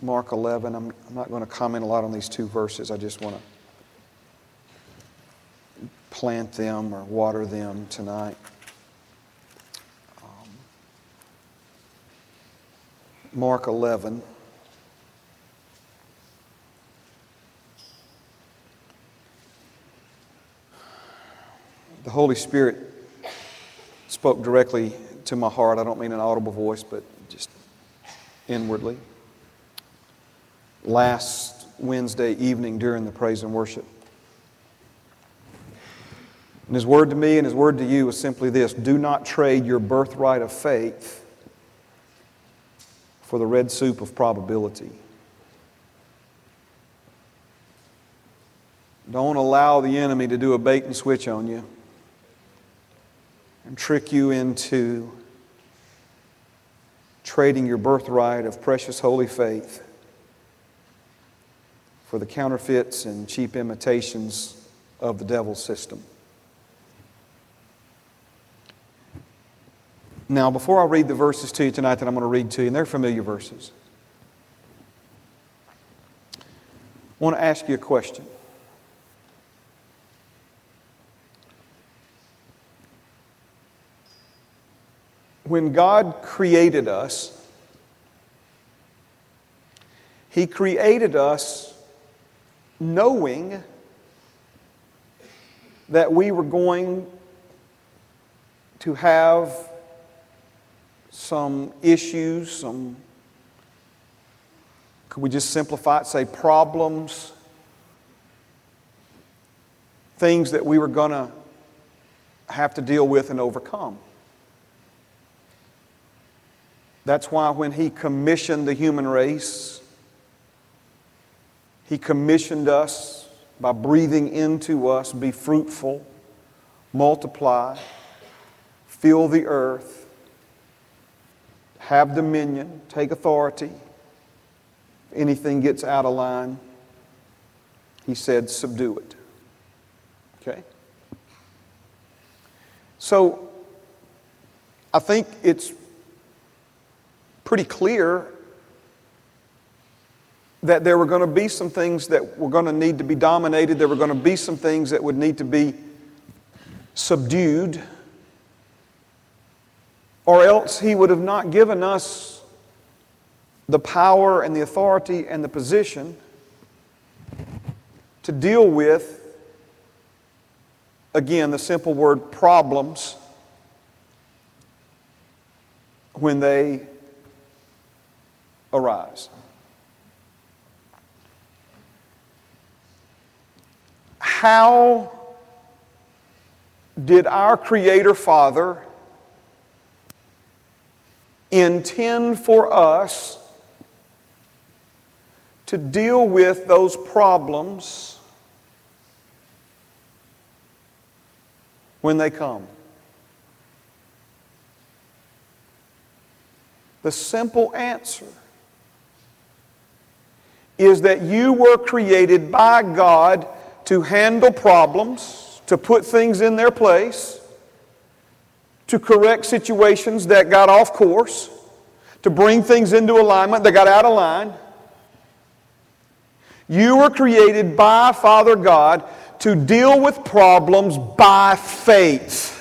Mark 11. I'm, I'm not going to comment a lot on these two verses. I just want to plant them or water them tonight. Um, Mark 11. The Holy Spirit spoke directly to my heart. I don't mean an audible voice, but just inwardly. Last Wednesday evening during the praise and worship. And his word to me and his word to you is simply this do not trade your birthright of faith for the red soup of probability. Don't allow the enemy to do a bait and switch on you and trick you into trading your birthright of precious holy faith for the counterfeits and cheap imitations of the devil's system. Now, before I read the verses to you tonight that I'm going to read to you, and they're familiar verses, I want to ask you a question. When God created us, He created us knowing that we were going to have some issues, some, could we just simplify it, say problems, things that we were going to have to deal with and overcome. That's why when he commissioned the human race, he commissioned us by breathing into us be fruitful, multiply, fill the earth, have dominion, take authority. If anything gets out of line, he said, subdue it. Okay? So, I think it's pretty clear that there were going to be some things that were going to need to be dominated, there were going to be some things that would need to be subdued or else he would have not given us the power and the authority and the position to deal with, again, the simple word problems when they arise. How did our Creator Father intend for us to deal with those problems when they come. The simple answer is that you were created by God to handle problems, to put things in their place to correct situations that got off course, to bring things into alignment that got out of line. You were created by Father God to deal with problems by faith.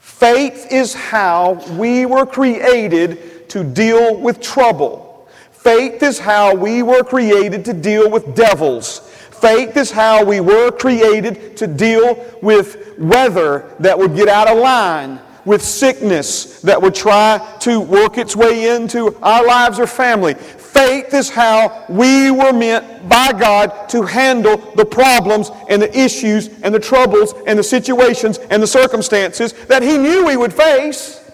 Faith is how we were created to deal with trouble. Faith is how we were created to deal with devils. Faith is how we were created to deal with weather that would get out of line, with sickness that would try to work its way into our lives or family. Faith is how we were meant by God to handle the problems and the issues and the troubles and the situations and the circumstances that He knew we would face.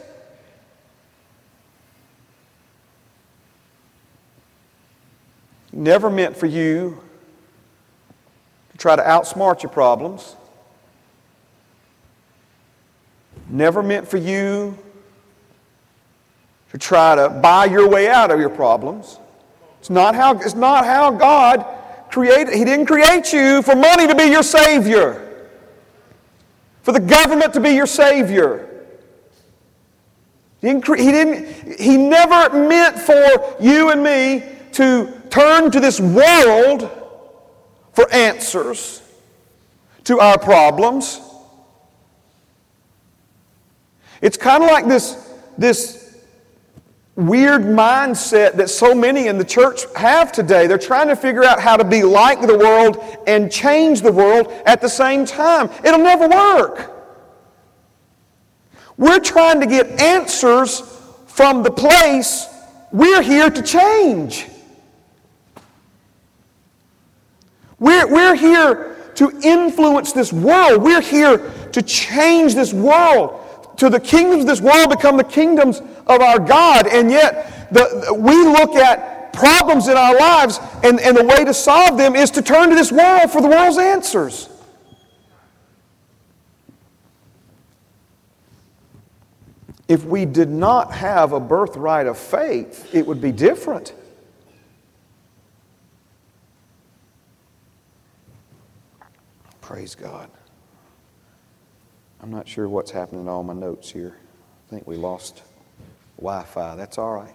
Never meant for you try to outsmart your problems. Never meant for you to try to buy your way out of your problems. It's not how, it's not how God created. He didn't create you for money to be your Savior, for the government to be your Savior. He didn't, he didn't, he never meant for you and me to turn to this world for answers to our problems. It's kind of like this, this weird mindset that so many in the church have today. They're trying to figure out how to be like the world and change the world at the same time. It'll never work. We're trying to get answers from the place we're here to change. We're, we're here to influence this world. We're here to change this world. To the kingdoms of this world become the kingdoms of our God. And yet, the, we look at problems in our lives, and, and the way to solve them is to turn to this world for the world's answers. If we did not have a birthright of faith, it would be different. Praise God. I'm not sure what's happening to all my notes here. I think we lost Wi Fi. That's all right.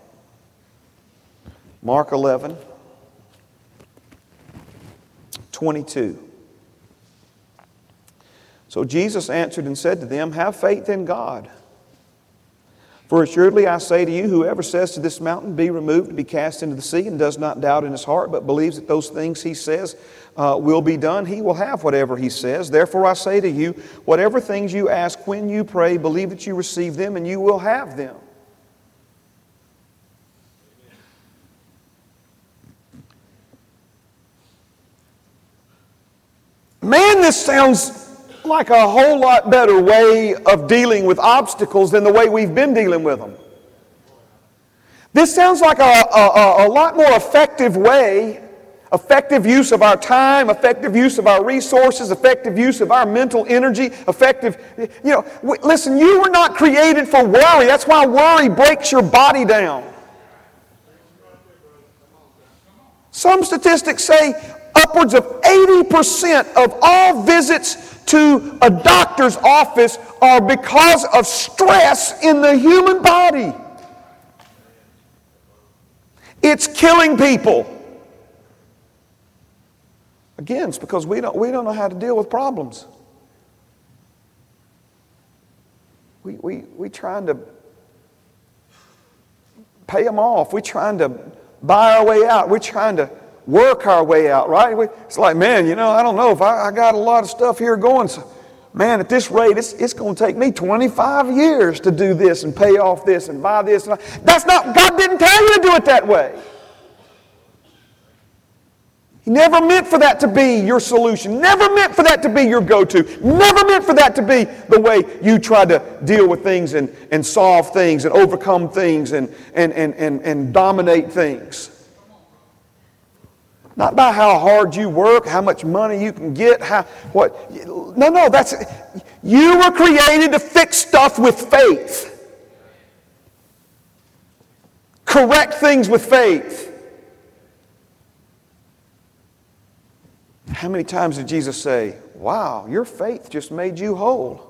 Mark 11, 22. So Jesus answered and said to them, Have faith in God. For assuredly I say to you, whoever says to this mountain, Be removed, and be cast into the sea, and does not doubt in his heart, but believes that those things he says uh, will be done, he will have whatever he says. Therefore I say to you, whatever things you ask when you pray, believe that you receive them, and you will have them. Man, this sounds like a whole lot better way of dealing with obstacles than the way we've been dealing with them. This sounds like a, a, a, lot more effective way, effective use of our time, effective use of our resources, effective use of our mental energy, effective, you know, listen, you were not created for worry. That's why worry breaks your body down. Some statistics say upwards of 80% of all visits to a doctor's office are because of stress in the human body. It's killing people. Again, it's because we don't, we don't know how to deal with problems. We, we, we trying to pay them off. We're trying to buy our way out. We're trying to work our way out, right? It's like, man, you know, I don't know if I, I got a lot of stuff here going. So, man, at this rate, it's, it's going to take me 25 years to do this and pay off this and buy this. And That's not, God didn't tell you to do it that way. He never meant for that to be your solution. Never meant for that to be your go to. Never meant for that to be the way you try to deal with things and, and solve things and overcome things and, and, and, and, and dominate things. Not by how hard you work, how much money you can get, how what no no that's you were created to fix stuff with faith. Correct things with faith. How many times did Jesus say, Wow, your faith just made you whole?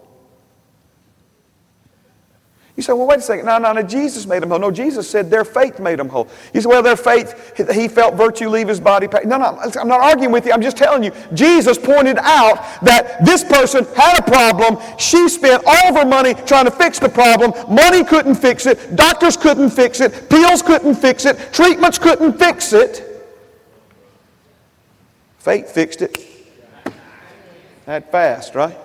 You say, well, wait a second. No, no, no. Jesus made them whole. No, Jesus said their faith made them whole. You say, well, their faith, he felt virtue leave his body. No, no, I'm not arguing with you. I'm just telling you. Jesus pointed out that this person had a problem. She spent all of her money trying to fix the problem. Money couldn't fix it. Doctors couldn't fix it. Pills couldn't fix it. Treatments couldn't fix it. Faith fixed it. That fast, right?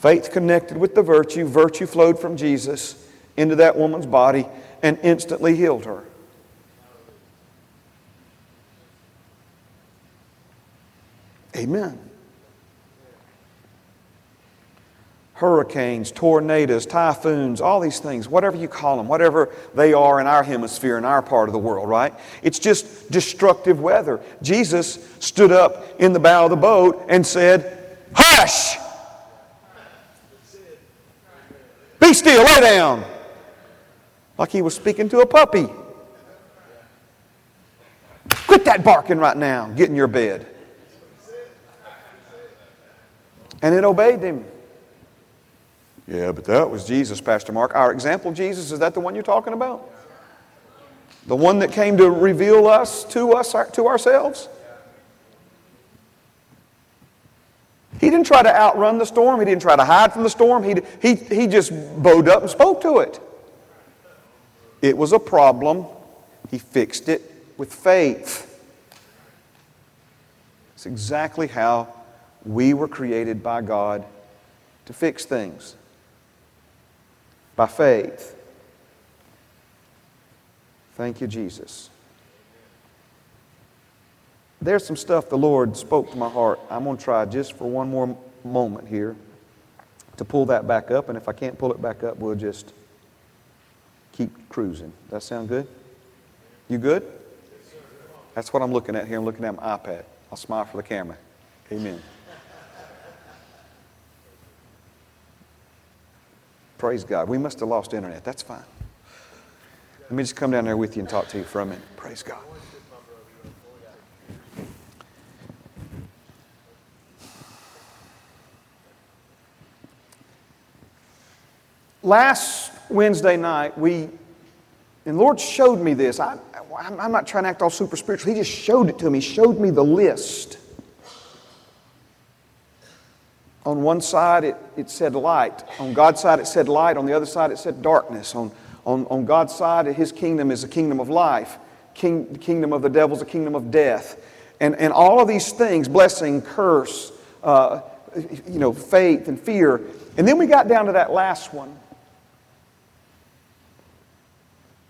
Faith connected with the virtue, virtue flowed from Jesus into that woman's body and instantly healed her. Amen. Hurricanes, tornadoes, typhoons, all these things, whatever you call them, whatever they are in our hemisphere, in our part of the world, right? It's just destructive weather. Jesus stood up in the bow of the boat and said, Hush! Be still, lay down. Like he was speaking to a puppy. Quit that barking right now. Get in your bed. And it obeyed him. Yeah, but that was Jesus, Pastor Mark. Our example, Jesus, is that the one you're talking about? The one that came to reveal us to us to ourselves? He didn't try to outrun the storm. He didn't try to hide from the storm. He, he, he just bowed up and spoke to it. It was a problem. He fixed it with faith. It's exactly how we were created by God to fix things by faith. Thank you, Jesus. There's some stuff the Lord spoke to my heart. I'm going to try just for one more moment here to pull that back up, and if I can't pull it back up, we'll just keep cruising. Does That sound good? You good? That's what I'm looking at here. I'm looking at my iPad. I'll smile for the camera. Amen. Praise God. We must have lost internet. That's fine. Let me just come down there with you and talk to you for a minute. Praise God. Last Wednesday night, we, and Lord showed me this. I, I'm not trying to act all super spiritual. He just showed it to me. He showed me the list on one side, it, it said light. On God's side, it said light. On the other side, it said darkness. On, on, on God's side, His kingdom is a kingdom of life. King, the kingdom of the devil is a kingdom of death. And, and all of these things blessing, curse, uh, you know, faith and fear. And then we got down to that last one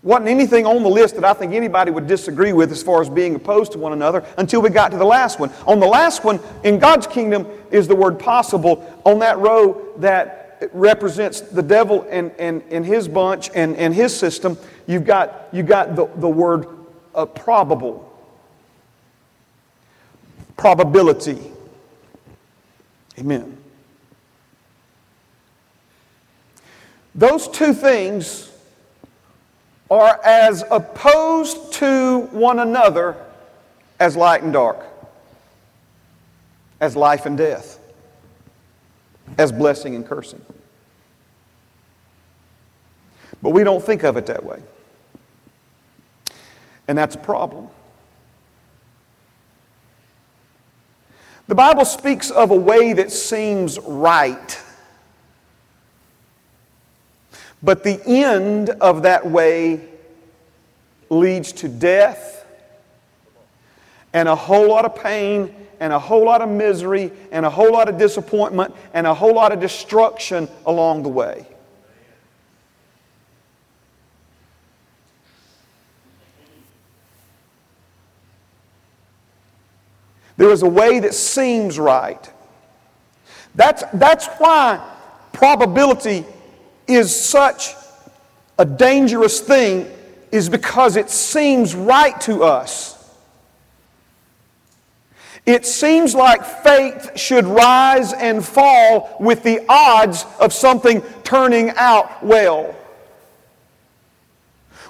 Wasn't anything on the list that I think anybody would disagree with as far as being opposed to one another until we got to the last one. On the last one, in God's kingdom, is the word possible. On that row that represents the devil and, and, and his bunch and, and his system, you've got, you've got the, the word uh, probable. Probability. Amen. Those two things are as opposed to one another as light and dark, as life and death, as blessing and cursing. But we don't think of it that way. And that's a problem. The Bible speaks of a way that seems right but the end of that way leads to death and a whole lot of pain and a whole lot of misery and a whole lot of disappointment and a whole lot of destruction along the way. There is a way that seems right. That's, that's why probability is such a dangerous thing is because it seems right to us. It seems like faith should rise and fall with the odds of something turning out well.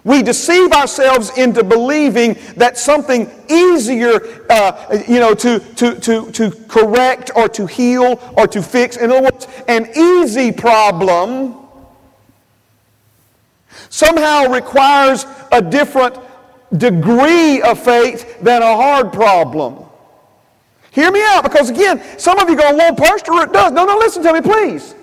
We deceive ourselves into believing that something easier, uh, you know, to, to, to, to correct or to heal or to fix. In other words, an easy problem somehow requires a different degree of faith than a hard problem. Hear me out, because again, some of you go, well, Pastor, it does. No, no, listen to me, please.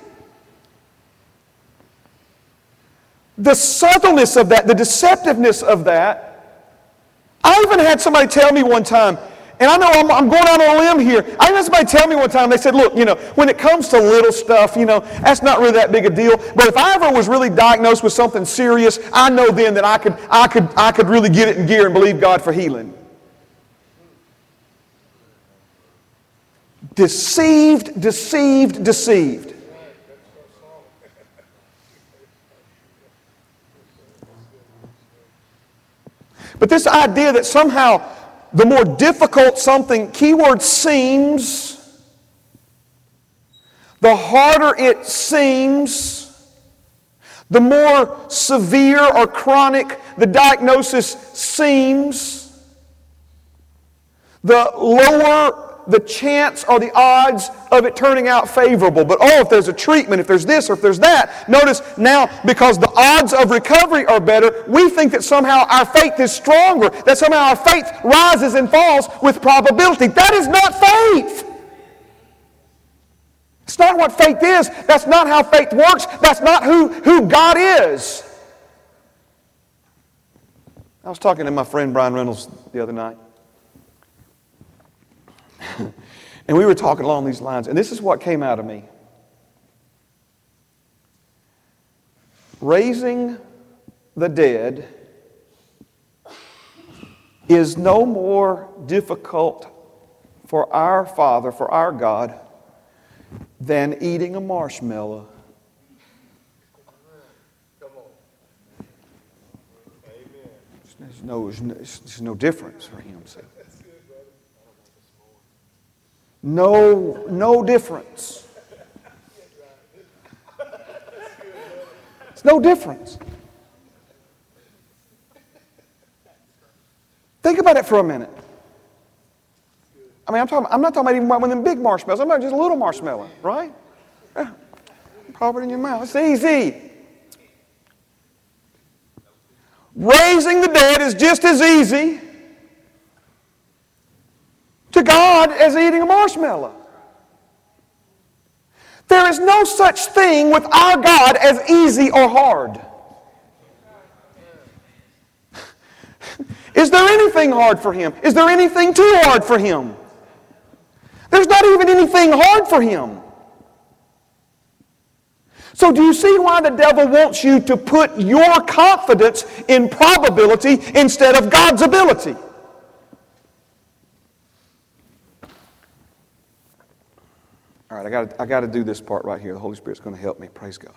The subtleness of that, the deceptiveness of that. I even had somebody tell me one time, and I know I'm, I'm, going out on a limb here. I had somebody tell me one time, they said, look, you know, when it comes to little stuff, you know, that's not really that big a deal. But if I ever was really diagnosed with something serious, I know then that I could, I could, I could really get it in gear and believe God for healing. Deceived, deceived, deceived. But this idea that somehow the more difficult something, keyword seems, the harder it seems, the more severe or chronic the diagnosis seems, the lower the chance or the odds of it turning out favorable. But oh, if there's a treatment, if there's this or if there's that, notice now because the odds of recovery are better, we think that somehow our faith is stronger, that somehow our faith rises and falls with probability. That is not faith. It's not what faith is. That's not how faith works. That's not who, who God is. I was talking to my friend Brian Reynolds the other night. and we were talking along these lines, and this is what came out of me. Raising the dead is no more difficult for our Father, for our God, than eating a marshmallow. There's no, there's no difference for him. See. No, no difference. It's no difference. Think about it for a minute. I mean, I'm, talking, I'm not talking about even one of them big marshmallows. I'm talking just a little marshmallow, right? Yeah. Pop it in your mouth. It's easy. Raising the dead is just as easy God as eating a marshmallow. There is no such thing with our God as easy or hard. Is there anything hard for Him? Is there anything too hard for Him? There's not even anything hard for Him. So, do you see why the devil wants you to put your confidence in probability instead of God's ability? All right, I got I got to do this part right here. The Holy Spirit's going to help me. Praise God.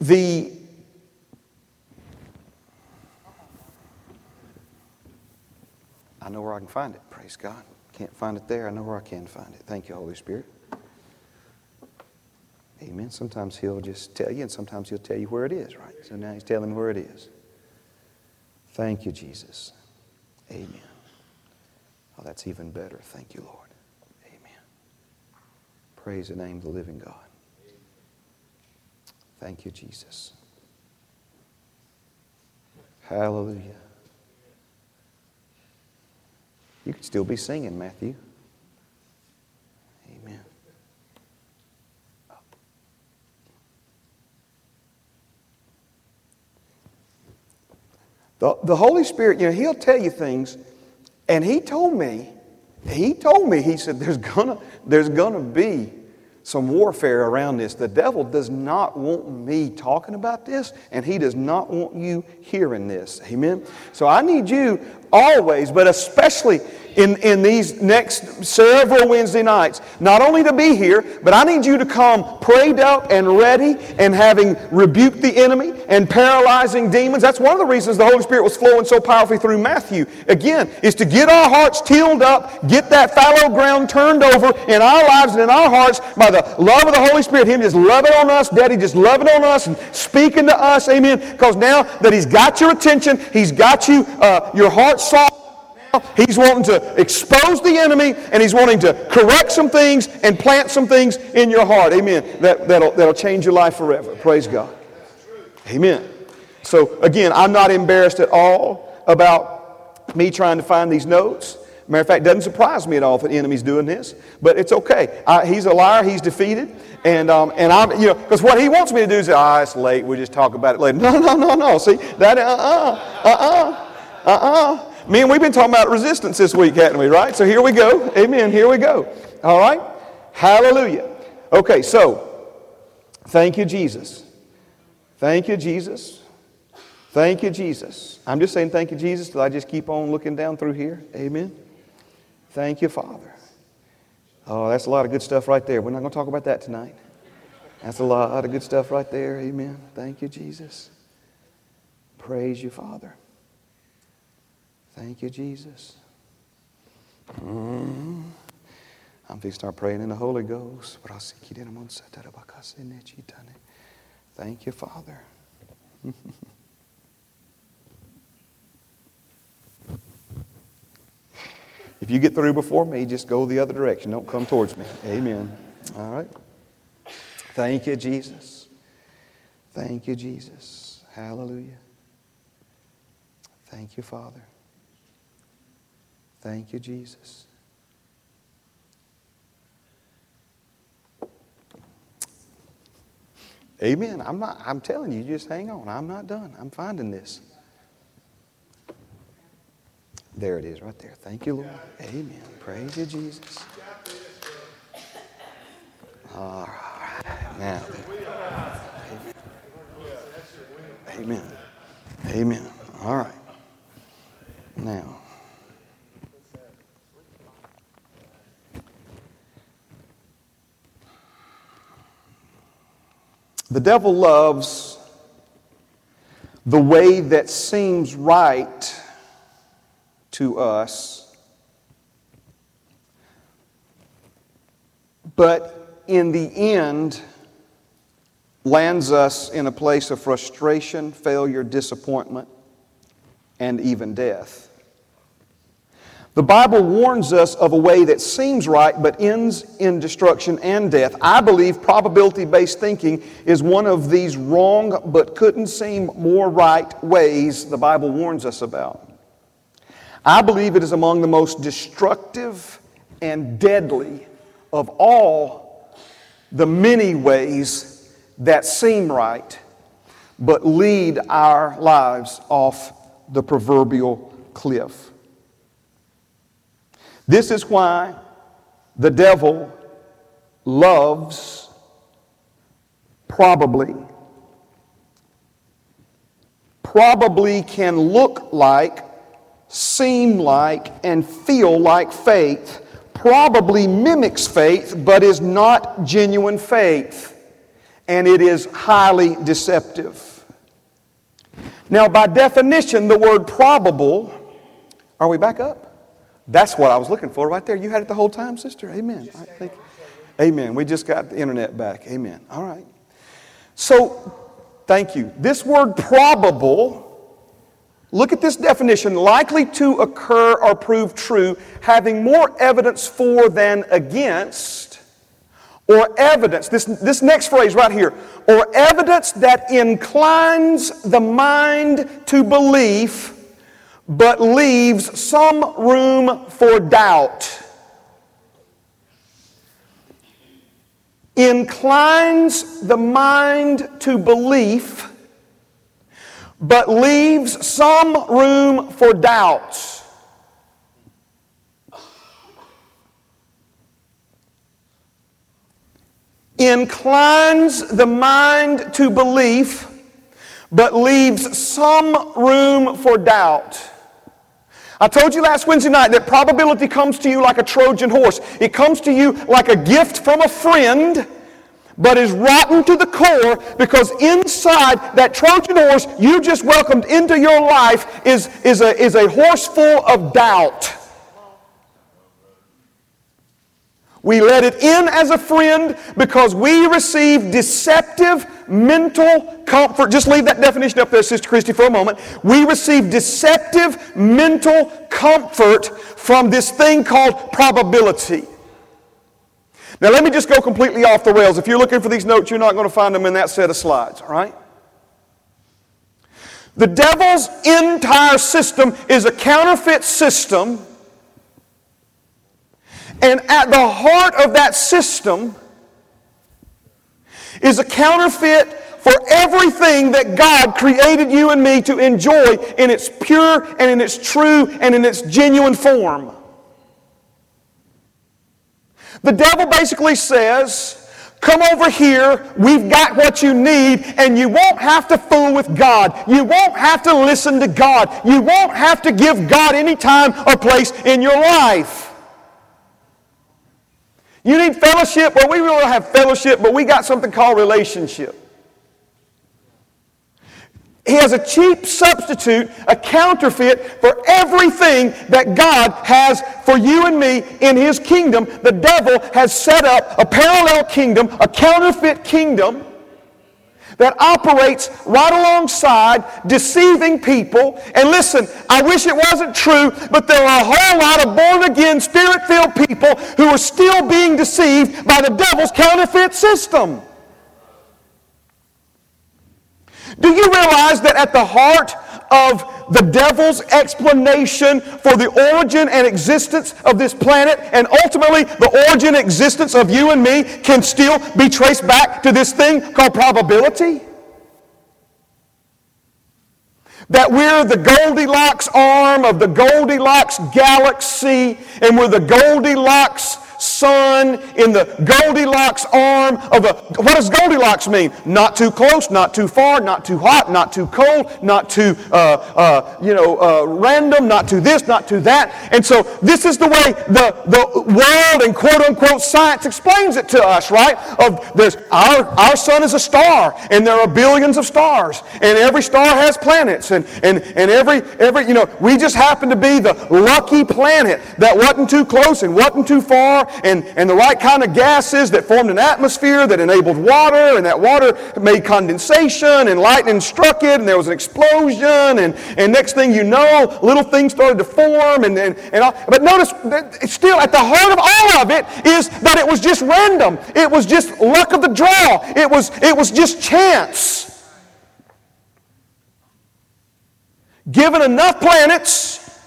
The I know where I can find it. Praise God. Can't find it there. I know where I can find it. Thank you, Holy Spirit. Amen. Sometimes He'll just tell you, and sometimes He'll tell you where it is, right? So now He's telling where it is. Thank you, Jesus. Amen. Oh, that's even better. Thank you, Lord. Amen. Praise the name of the living God. Thank you, Jesus. Hallelujah. You could still be singing, Matthew. Amen. The, the Holy Spirit, you know, He'll tell you things and he told me, he told me, he said, there's gonna, there's gonna be some warfare around this. The devil does not want me talking about this, and he does not want you hearing this. Amen? So I need you always, but especially in, in these next several Wednesday nights. Not only to be here, but I need you to come prayed up and ready and having rebuked the enemy and paralyzing demons. That's one of the reasons the Holy Spirit was flowing so powerfully through Matthew. Again, is to get our hearts tilled up, get that fallow ground turned over in our lives and in our hearts by the love of the Holy Spirit. Him just loving on us, Daddy just loving on us and speaking to us. Amen. Because now that He's got your attention, He's got you, uh, your heart soft He's wanting to expose the enemy and he's wanting to correct some things and plant some things in your heart. Amen. That, that'll, that'll change your life forever. Praise God. Amen. So, again, I'm not embarrassed at all about me trying to find these notes. Matter of fact, it doesn't surprise me at all that the enemy's doing this, but it's okay. I, he's a liar, he's defeated. And, um, and I'm, you know, because what he wants me to do is, ah, oh, it's late, we'll just talk about it later. No, no, no, no. See, that, uh uh, uh uh, uh uh. Me and we've been talking about resistance this week, haven't we, right? So here we go. Amen. Here we go. All right? Hallelujah. Okay, so thank you, Jesus. Thank you, Jesus. Thank you, Jesus. I'm just saying thank you, Jesus, till I just keep on looking down through here. Amen. Thank you, Father. Oh, that's a lot of good stuff right there. We're not going to talk about that tonight. That's a lot of good stuff right there. Amen. Thank you, Jesus. Praise you, Father. Thank you, Jesus. Mm-hmm. I'm going to start praying in the Holy Ghost. Thank you, Father. if you get through before me, just go the other direction. Don't come towards me. Amen. All right. Thank you, Jesus. Thank you, Jesus. Hallelujah. Thank you, Father. Thank you, Jesus. Amen. I'm not, I'm telling you, just hang on. I'm not done. I'm finding this. There it is right there. Thank you, Lord. Amen. Praise you, Jesus. All right. Now. Amen. Amen. All right. Now. The devil loves the way that seems right to us, but in the end lands us in a place of frustration, failure, disappointment, and even death. The Bible warns us of a way that seems right but ends in destruction and death. I believe probability based thinking is one of these wrong but couldn't seem more right ways the Bible warns us about. I believe it is among the most destructive and deadly of all the many ways that seem right but lead our lives off the proverbial cliff. This is why the devil loves probably. Probably can look like, seem like, and feel like faith. Probably mimics faith, but is not genuine faith. And it is highly deceptive. Now, by definition, the word probable, are we back up? That's what I was looking for right there. You had it the whole time, sister? Amen. Right, Amen. We just got the internet back. Amen. All right. So, thank you. This word probable, look at this definition likely to occur or prove true, having more evidence for than against, or evidence, this, this next phrase right here, or evidence that inclines the mind to belief but leaves some room for doubt. Inclines the mind to belief, but leaves some room for doubt. Inclines the mind to belief, but leaves some room for doubt. I told you last Wednesday night that probability comes to you like a Trojan horse. It comes to you like a gift from a friend, but is rotten to the core because inside that Trojan horse you just welcomed into your life is, is, a, is a horse full of doubt. We let it in as a friend because we receive deceptive mental comfort. Just leave that definition up there, Sister Christy, for a moment. We receive deceptive mental comfort from this thing called probability. Now, let me just go completely off the rails. If you're looking for these notes, you're not going to find them in that set of slides, all right? The devil's entire system is a counterfeit system and at the heart of that system is a counterfeit for everything that God created you and me to enjoy in its pure and in its true and in its genuine form. The devil basically says, Come over here, we've got what you need, and you won't have to fool with God. You won't have to listen to God. You won't have to give God any time or place in your life. You need fellowship? Well, we will have fellowship, but we got something called relationship. He has a cheap substitute, a counterfeit for everything that God has for you and me in His kingdom. The devil has set up a parallel kingdom, a counterfeit kingdom that operates right alongside deceiving people. And listen, I wish it wasn't true, but there are a whole lot of born again, spirit filled people who are still being deceived by the devil's counterfeit system. Do you realize that at the heart of the devil's explanation for the origin and existence of this planet and ultimately the origin and existence of you and me can still be traced back to this thing called probability? That we're the Goldilocks arm of the Goldilocks galaxy and we're the Goldilocks sun in the Goldilocks arm of a. What does Goldilocks mean? Not too close, not too far, not too hot, not too cold, not too, uh, uh, you know, uh, random, not too this, not too that. And so this is the way the, the world and quote unquote science explains it to us, right? Of there's our, our sun is a star, and there are billions of stars, and every star has planets, and, and, and every, every, you know, we just happen to be the lucky planet that wasn't too close and wasn't too far and, and the right kind of gases that formed an atmosphere that enabled water, and that water made condensation, and lightning struck it, and there was an explosion, and, and next thing you know, little things started to form, and, and, and all. But notice, still at the heart of all of it is that it was just random. It was just luck of the draw. It was, it was just chance. Given enough planets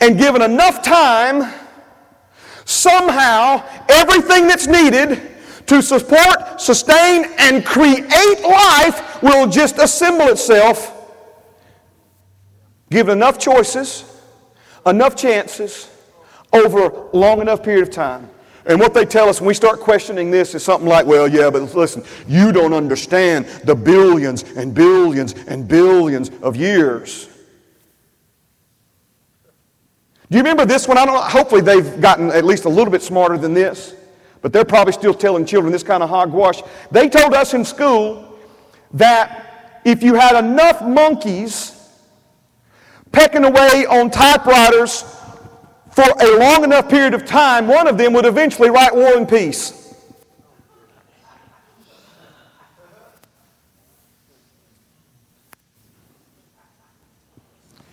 and given enough time, somehow everything that's needed to support, sustain, and create life will just assemble itself. Given enough choices, enough chances, over a long enough period of time. And what they tell us when we start questioning this is something like, well, yeah, but listen, you don't understand the billions and billions and billions of years. Do you remember this one? I don't. Hopefully, they've gotten at least a little bit smarter than this, but they're probably still telling children this kind of hogwash. They told us in school that if you had enough monkeys pecking away on typewriters for a long enough period of time, one of them would eventually write War and Peace.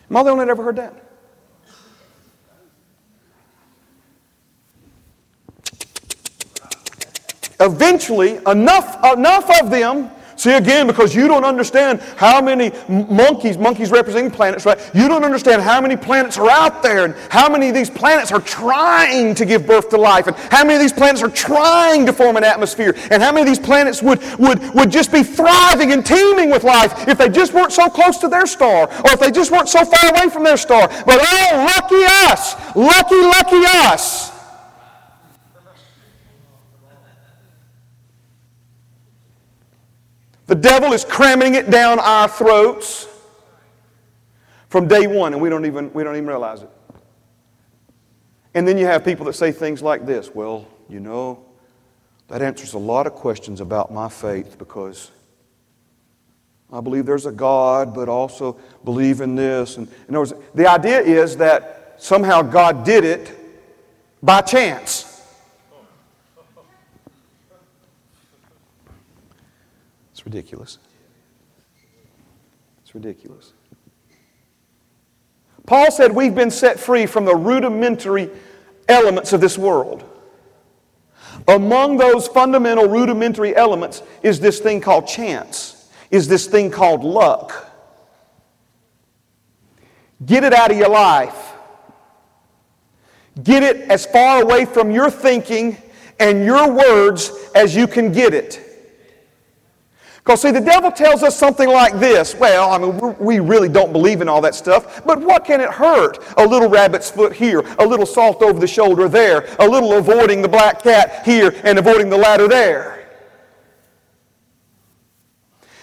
Am I the only one that ever heard that? Eventually, enough, enough of them See again, because you don't understand how many monkeys, monkeys representing planets, right? You don't understand how many planets are out there and how many of these planets are trying to give birth to life and how many of these planets are trying to form an atmosphere and how many of these planets would, would, would just be thriving and teeming with life if they just weren't so close to their star or if they just weren't so far away from their star. But oh, lucky us! Lucky, lucky us! The devil is cramming it down our throats from day one, and we don't even, we don't even realize it. And then you have people that say things like this Well, you know, that answers a lot of questions about my faith because I believe there's a God, but also believe in this. And in other words, the idea is that somehow God did it by chance. Ridiculous. It's ridiculous. Paul said we've been set free from the rudimentary elements of this world. Among those fundamental rudimentary elements is this thing called chance, is this thing called luck. Get it out of your life. Get it as far away from your thinking and your words as you can get it. Because, see, the devil tells us something like this. Well, I mean, we really don't believe in all that stuff, but what can it hurt? A little rabbit's foot here, a little salt over the shoulder there, a little avoiding the black cat here and avoiding the ladder there.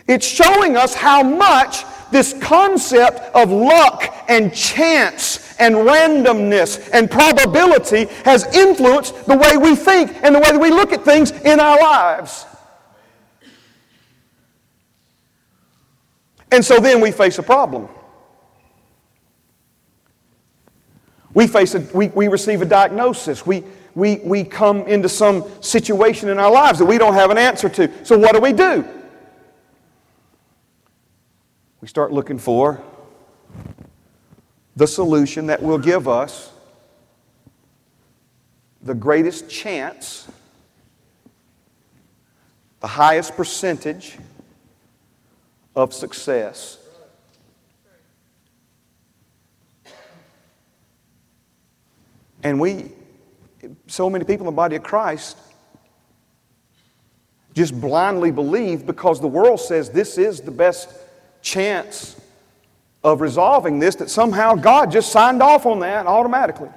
It's showing us how much this concept of luck and chance and randomness and probability has influenced the way we think and the way that we look at things in our lives. And so then we face a problem. We face a, we, we receive a diagnosis. We, we, we come into some situation in our lives that we don't have an answer to. So, what do we do? We start looking for the solution that will give us the greatest chance, the highest percentage of success. And we, so many people in the body of Christ, just blindly believe because the world says this is the best chance of resolving this that somehow God just signed off on that automatically.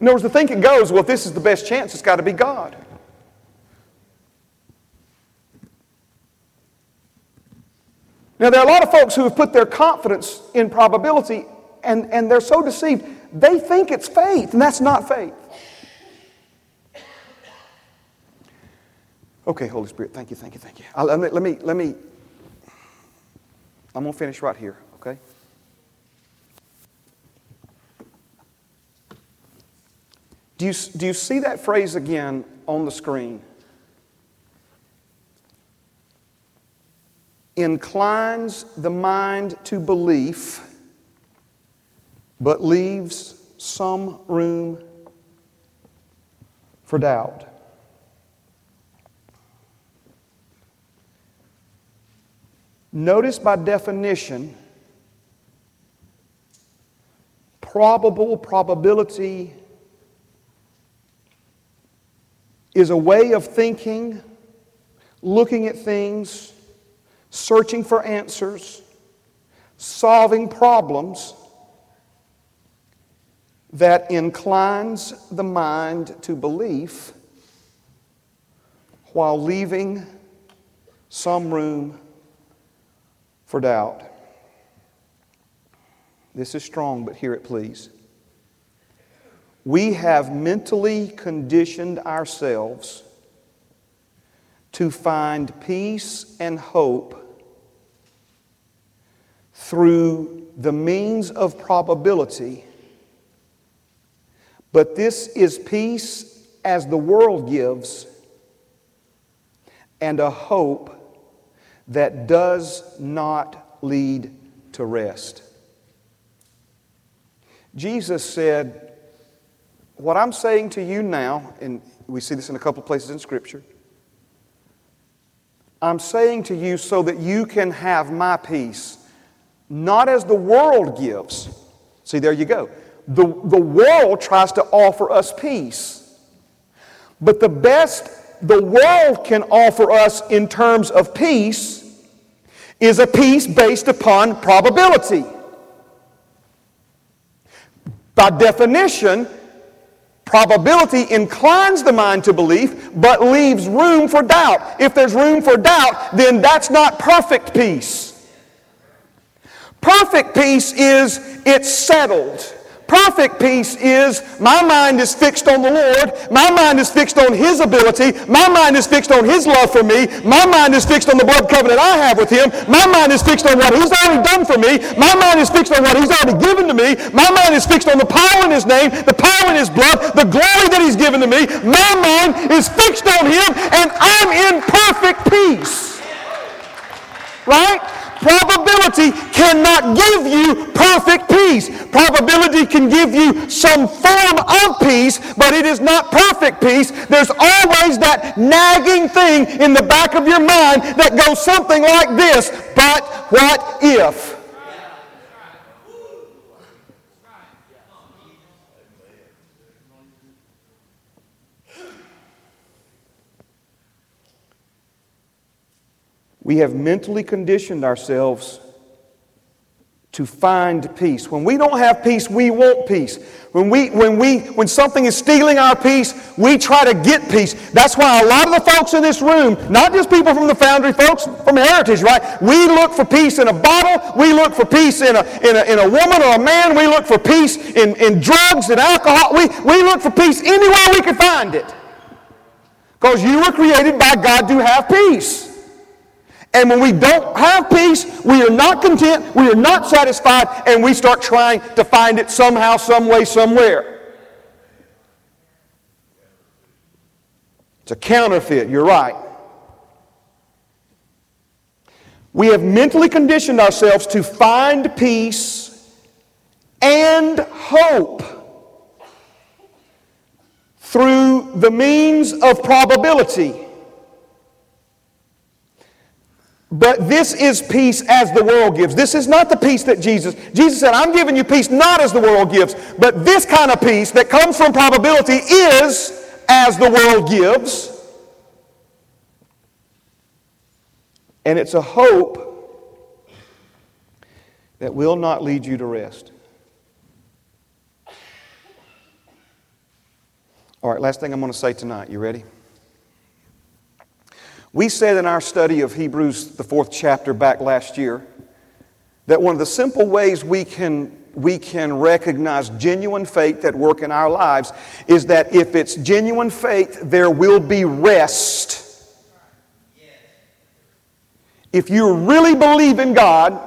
In other words, the thinking goes, well, if this is the best chance, it's got to be God. Now, there are a lot of folks who have put their confidence in probability and, and they're so deceived, they think it's faith, and that's not faith. Okay, Holy Spirit, thank you, thank you, thank you. I'll, let, me, let me, let me, I'm going to finish right here, okay? Do you, do you see that phrase again on the screen? Inclines the mind to belief, but leaves some room for doubt. Notice by definition, probable probability is a way of thinking, looking at things, searching for answers, solving problems that inclines the mind to belief while leaving some room for doubt. This is strong, but hear it please. We have mentally conditioned ourselves to find peace and hope through the means of probability. But this is peace as the world gives and a hope that does not lead to rest. Jesus said, What I'm saying to you now, and we see this in a couple places in Scripture, I'm saying to you so that you can have my peace, not as the world gives. See, there you go. The, the world tries to offer us peace. But the best the world can offer us in terms of peace is a peace based upon probability. By definition, probability inclines the mind to belief but leaves room for doubt. If there's room for doubt, then that's not perfect peace. Perfect peace is it's settled. Perfect peace is my mind is fixed on the Lord. My mind is fixed on His ability. My mind is fixed on His love for me. My mind is fixed on the blood covenant I have with Him. My mind is fixed on what He's already done for me. My mind is fixed on what He's already given to me. My mind is fixed on the power in His name, the power in His blood, the glory that He's given to me. My mind is fixed on Him, and I'm in perfect peace. Right? Probability cannot give you perfect peace. Probability can give you some form of peace, but it is not perfect peace. There's always that nagging thing in the back of your mind that goes something like this But what if? We have mentally conditioned ourselves to find peace. When we don't have peace, we want peace. When, we, when, we, when something is stealing our peace, we try to get peace. That's why a lot of the folks in this room, not just people from the Foundry, folks from Heritage, right? We look for peace in a bottle. We look for peace in a, in a, in a woman or a man. We look for peace in, in drugs and alcohol. We, we look for peace anywhere we can find it. Because you were created by God to have peace. And when we don't have peace, we are not content, we are not satisfied, and we start trying to find it somehow, some way, somewhere. It's a counterfeit, you're right. We have mentally conditioned ourselves to find peace and hope through the means of probability. But this is peace as the world gives. This is not the peace that Jesus. Jesus said, I'm giving you peace not as the world gives, but this kind of peace that comes from probability is as the world gives. And it's a hope that will not lead you to rest. All right, last thing I'm going to say tonight. You ready? We said in our study of Hebrews, the fourth chapter, back last year, that one of the simple ways we can, we can recognize genuine faith at work in our lives is that if it's genuine faith, there will be rest. If you really believe in God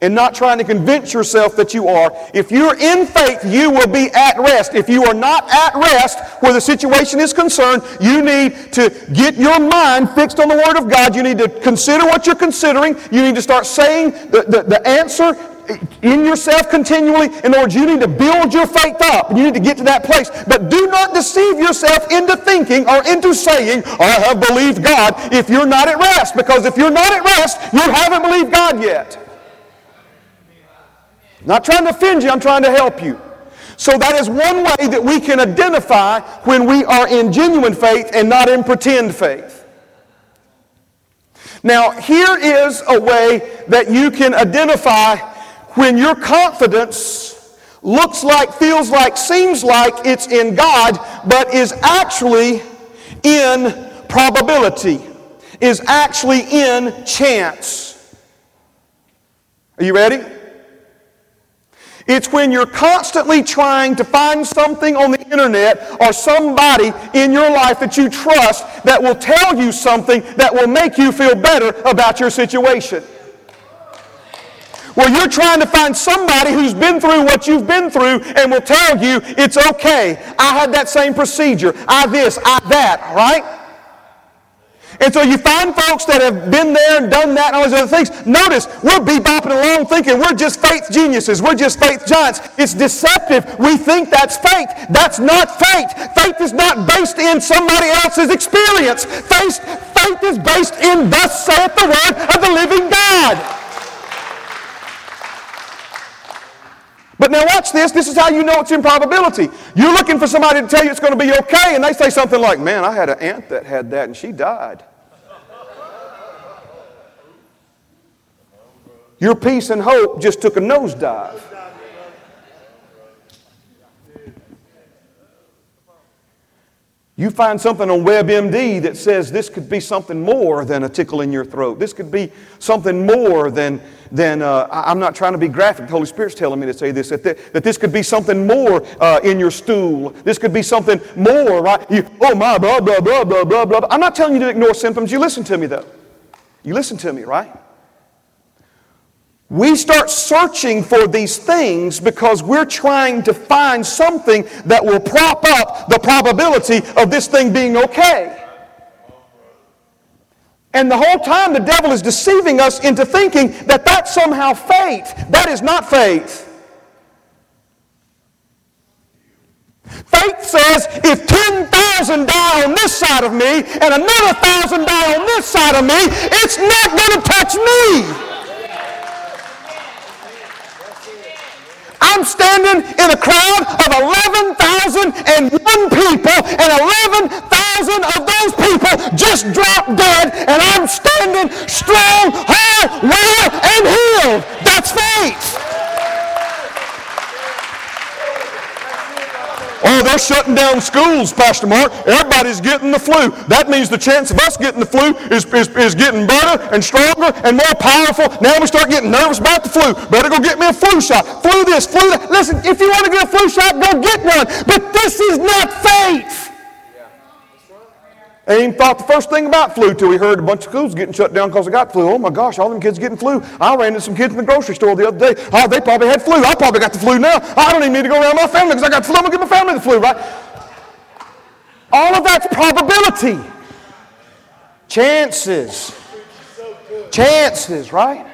and not trying to convince yourself that you are, if you're in faith, you will be at rest. If you are not at rest where the situation is concerned, you need to get your mind fixed on the Word of God. You need to consider what you're considering. You need to start saying the, the, the answer in yourself continually. In other words, you need to build your faith up. You need to get to that place. But do not deceive yourself into thinking or into saying, I have believed God, if you're not at rest. Because if you're not at rest, you haven't believed God yet. Not trying to offend you, I'm trying to help you. So that is one way that we can identify when we are in genuine faith and not in pretend faith. Now, here is a way that you can identify when your confidence looks like, feels like, seems like it's in God, but is actually in probability, is actually in chance. Are you ready? It's when you're constantly trying to find something on the internet or somebody in your life that you trust that will tell you something that will make you feel better about your situation. Where you're trying to find somebody who's been through what you've been through and will tell you it's okay. I had that same procedure. I this, I that, right? And so you find folks that have been there and done that and all these other things. Notice, we're bebopping along thinking we're just faith geniuses. We're just faith giants. It's deceptive. We think that's faith. That's not faith. Faith is not based in somebody else's experience. Faith, faith is based in thus saith the word of the living God. But now watch this. This is how you know it's improbability. You're looking for somebody to tell you it's going to be okay, and they say something like, Man, I had an aunt that had that and she died. Your peace and hope just took a nosedive. You find something on WebMD that says this could be something more than a tickle in your throat. This could be something more than, than uh, I'm not trying to be graphic. The Holy Spirit's telling me to say this, that, that this could be something more uh, in your stool. This could be something more, right? You, oh my, blah, blah, blah, blah, blah, blah. I'm not telling you to ignore symptoms. You listen to me, though. You listen to me, right? We start searching for these things because we're trying to find something that will prop up the probability of this thing being okay. And the whole time the devil is deceiving us into thinking that that's somehow faith. That is not faith. Faith says if 10,000 die on this side of me and another 1,000 die on this side of me, it's not going to touch me. I'm standing in a crowd of 11,001 people, and 11,000 of those people just dropped dead, and I'm standing strong, high, well, and healed. That's faith. Oh, they're shutting down schools, Pastor Mark. Everybody's getting the flu. That means the chance of us getting the flu is, is, is getting better and stronger and more powerful. Now we start getting nervous about the flu. Better go get me a flu shot. Flu this, flu that. Listen, if you want to get a flu shot, go get one. But this is not faith. They ain't thought the first thing about flu till we heard a bunch of schools getting shut down because they got flu. Oh my gosh, all them kids getting flu. I ran into some kids in the grocery store the other day. Oh, they probably had flu. I probably got the flu now. I don't even need to go around my family because I got flu. I'm going to give my family the flu, right? All of that's probability. Chances. Chances, right?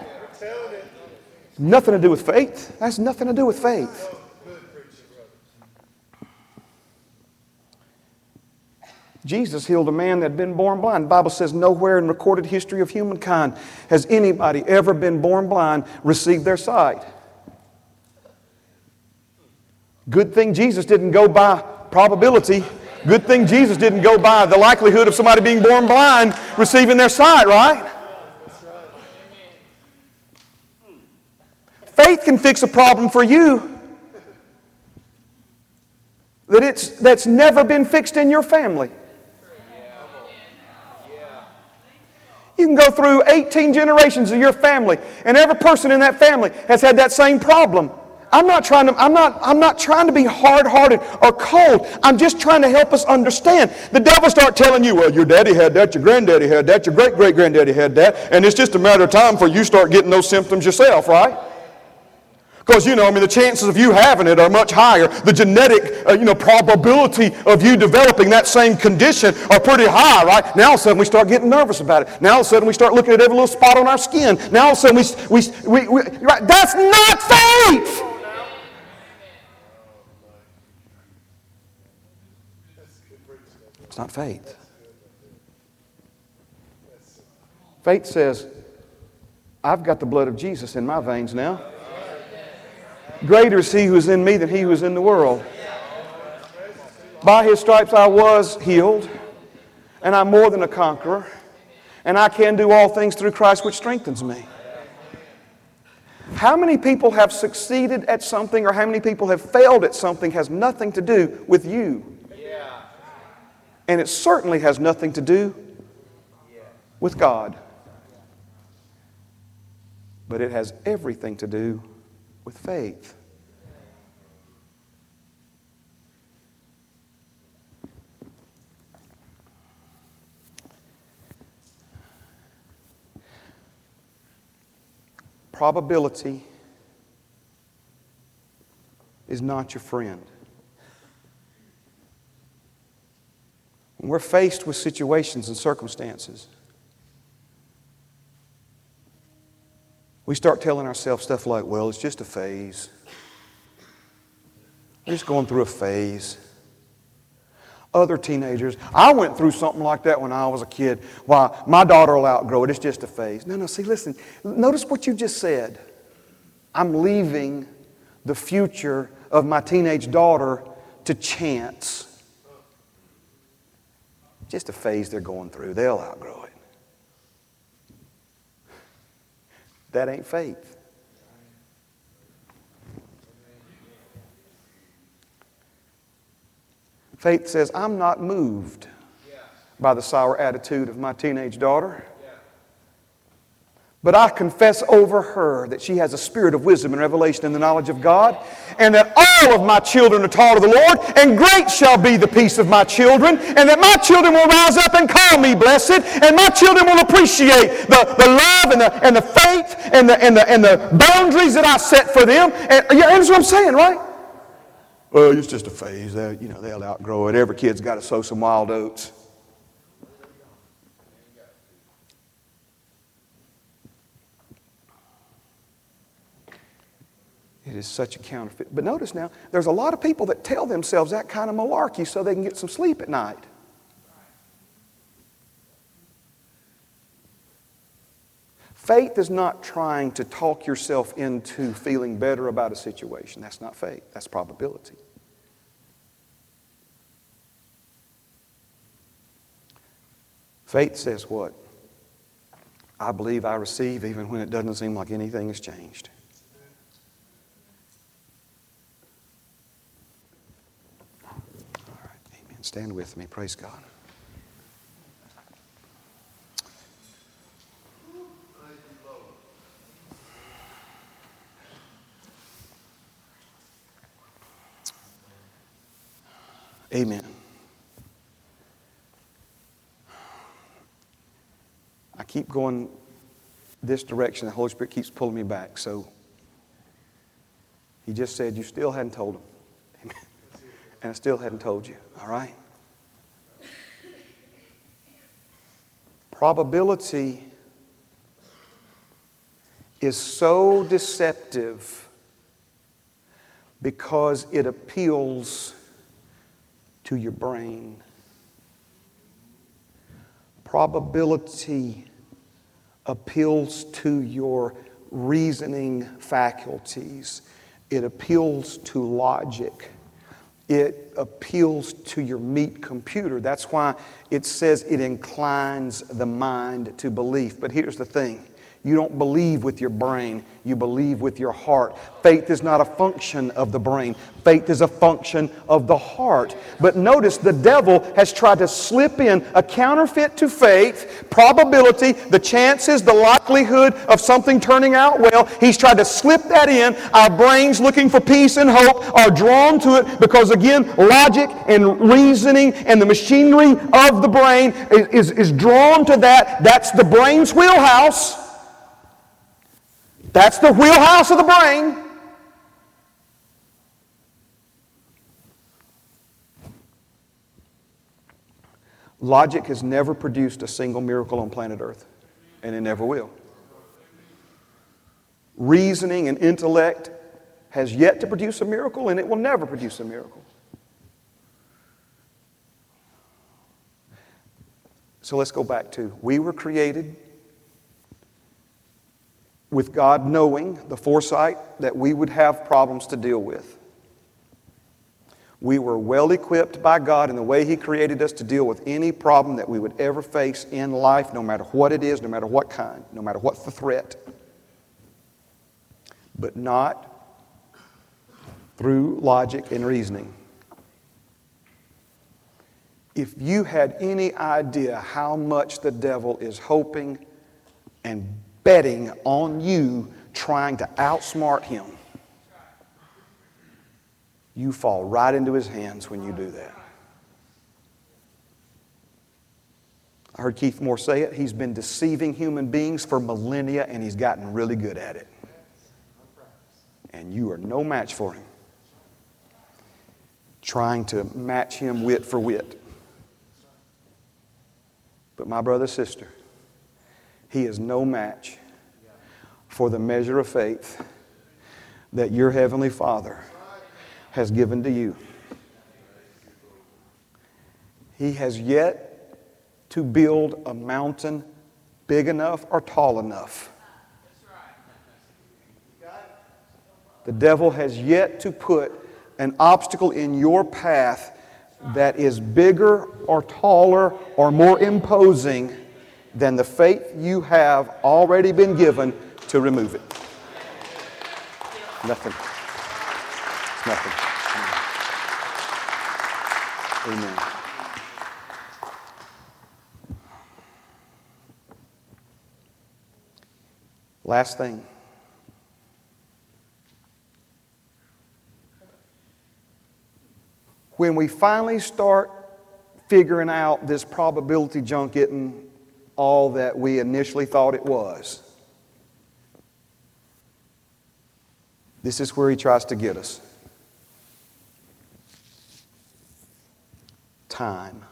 Nothing to do with faith. That's nothing to do with faith. Jesus healed a man that had been born blind. The Bible says nowhere in recorded history of humankind has anybody ever been born blind received their sight. Good thing Jesus didn't go by probability. Good thing Jesus didn't go by the likelihood of somebody being born blind receiving their sight, right? Faith can fix a problem for you that it's, that's never been fixed in your family. You can go through 18 generations of your family, and every person in that family has had that same problem. I'm not trying to, I'm not, I'm not trying to be hard-hearted or cold. I'm just trying to help us understand. The devil start telling you, well, your daddy had that, your granddaddy had that, your great-great-granddaddy had that, and it's just a matter of time for you start getting those symptoms yourself, right? Because, you know, I mean, the chances of you having it are much higher. The genetic, uh, you know, probability of you developing that same condition are pretty high, right? Now all of a sudden we start getting nervous about it. Now all of a sudden we start looking at every little spot on our skin. Now all of a sudden we, we, we, we right? That's not faith. It's not faith. Faith says, I've got the blood of Jesus in my veins now. Greater is he who is in me than he who is in the world. By his stripes I was healed, and I'm more than a conqueror, and I can do all things through Christ which strengthens me. How many people have succeeded at something or how many people have failed at something has nothing to do with you. And it certainly has nothing to do with God. But it has everything to do with faith. Probability is not your friend. When we're faced with situations and circumstances, we start telling ourselves stuff like, well, it's just a phase. We're just going through a phase. Other teenagers, I went through something like that when I was a kid. Why, my daughter will outgrow it. It's just a phase. No, no, see, listen. Notice what you just said. I'm leaving the future of my teenage daughter to chance. Just a phase they're going through. They'll outgrow it. That ain't faith. Faith says, I'm not moved by the sour attitude of my teenage daughter. But I confess over her that she has a spirit of wisdom and revelation in the knowledge of God, and that all of my children are taught of the Lord, and great shall be the peace of my children, and that my children will rise up and call me blessed, and my children will appreciate the, the love and the, and the and the, and, the, and the boundaries that I set for them. And you understand what I'm saying, right? Well, it's just a phase. They're, you know, they'll outgrow it. Every kid's got to sow some wild oats. It is such a counterfeit. But notice now, there's a lot of people that tell themselves that kind of malarkey so they can get some sleep at night. Faith is not trying to talk yourself into feeling better about a situation. That's not faith, that's probability. Faith says what? I believe I receive even when it doesn't seem like anything has changed. All right, amen. Stand with me. Praise God. Amen. I keep going this direction. The Holy Spirit keeps pulling me back. So he just said, You still hadn't told him. And I still hadn't told you. All right? Probability is so deceptive because it appeals to your brain. Probability appeals to your reasoning faculties, it appeals to logic. It appeals to your meat computer. That's why it says it inclines the mind to belief. But here's the thing you don't believe with your brain, you believe with your heart. Faith is not a function of the brain, faith is a function of the heart. But notice the devil has tried to slip in a counterfeit to faith, probability, the chances, the likelihood of something turning out well. He's tried to slip that in. Our brains, looking for peace and hope, are drawn to it because, again, logic and reasoning and the machinery of the brain is, is, is drawn to that. That's the brain's wheelhouse. That's the wheelhouse of the brain. Logic has never produced a single miracle on planet Earth, and it never will. Reasoning and intellect has yet to produce a miracle, and it will never produce a miracle. So let's go back to we were created with God knowing the foresight that we would have problems to deal with. We were well equipped by God in the way He created us to deal with any problem that we would ever face in life, no matter what it is, no matter what kind, no matter what the threat. But not through logic and reasoning. If you had any idea how much the devil is hoping and betting on you trying to outsmart him. You fall right into his hands when you do that. I heard Keith Moore say it. He's been deceiving human beings for millennia and he's gotten really good at it. And you are no match for him. Trying to match him wit for wit. But my brother, sister, he is no match for the measure of faith that your Heavenly Father has given to you. He has yet to build a mountain big enough or tall enough. The devil has yet to put an obstacle in your path that is bigger or taller or more imposing than the faith you have already been given to remove it. Nothing. It's nothing. Amen. Last thing. When we finally start figuring out this probability junk getting all that we initially thought it was. This is where he tries to get us. Time.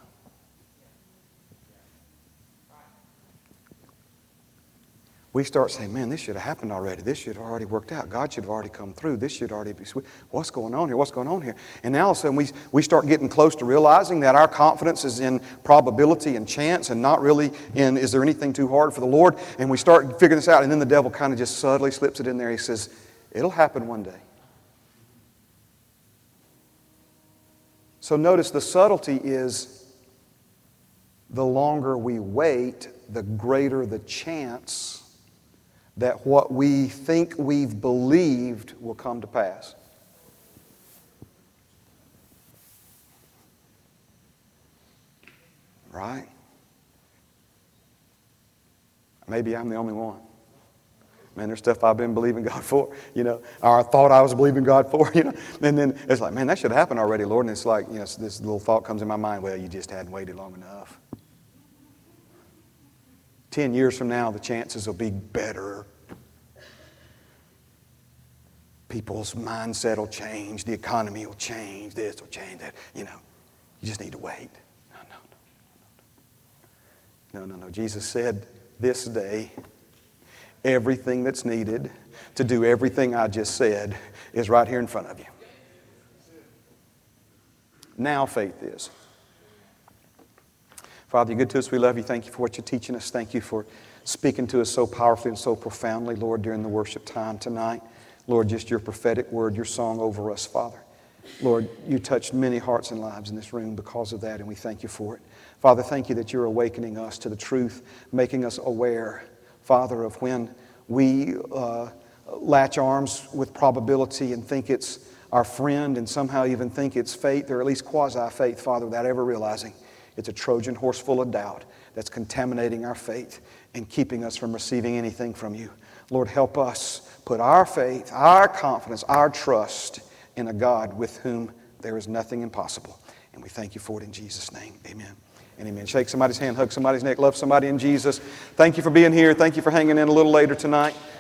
We start saying, man, this should have happened already. This should have already worked out. God should have already come through. This should already be sweet. What's going on here? What's going on here? And now all of a sudden we, we start getting close to realizing that our confidence is in probability and chance and not really in is there anything too hard for the Lord? And we start figuring this out. And then the devil kind of just subtly slips it in there. He says, it'll happen one day. So notice the subtlety is the longer we wait, the greater the chance that what we think we've believed will come to pass. Right? Maybe I'm the only one. Man, there's stuff I've been believing God for, you know, or I thought I was believing God for, you know. And then it's like, man, that should happen already, Lord. And it's like, you know, this little thought comes in my mind, well, you just hadn't waited long enough. 10 years from now, the chances will be better. People's mindset will change, the economy will change, this will change, that. You know, you just need to wait. No, no, no. No, no, no. Jesus said, This day, everything that's needed to do everything I just said is right here in front of you. Now faith is. Father, you're good to us. We love you. Thank you for what you're teaching us. Thank you for speaking to us so powerfully and so profoundly, Lord, during the worship time tonight. Lord, just your prophetic word, your song over us, Father. Lord, you touched many hearts and lives in this room because of that, and we thank you for it. Father, thank you that you're awakening us to the truth, making us aware, Father, of when we uh, latch arms with probability and think it's our friend and somehow even think it's faith or at least quasi faith, Father, without ever realizing it's a Trojan horse full of doubt that's contaminating our faith and keeping us from receiving anything from you. Lord, help us put our faith, our confidence, our trust in a God with whom there is nothing impossible. And we thank you for it in Jesus' name. Amen. And amen. Shake somebody's hand, hug somebody's neck, love somebody in Jesus. Thank you for being here. Thank you for hanging in a little later tonight.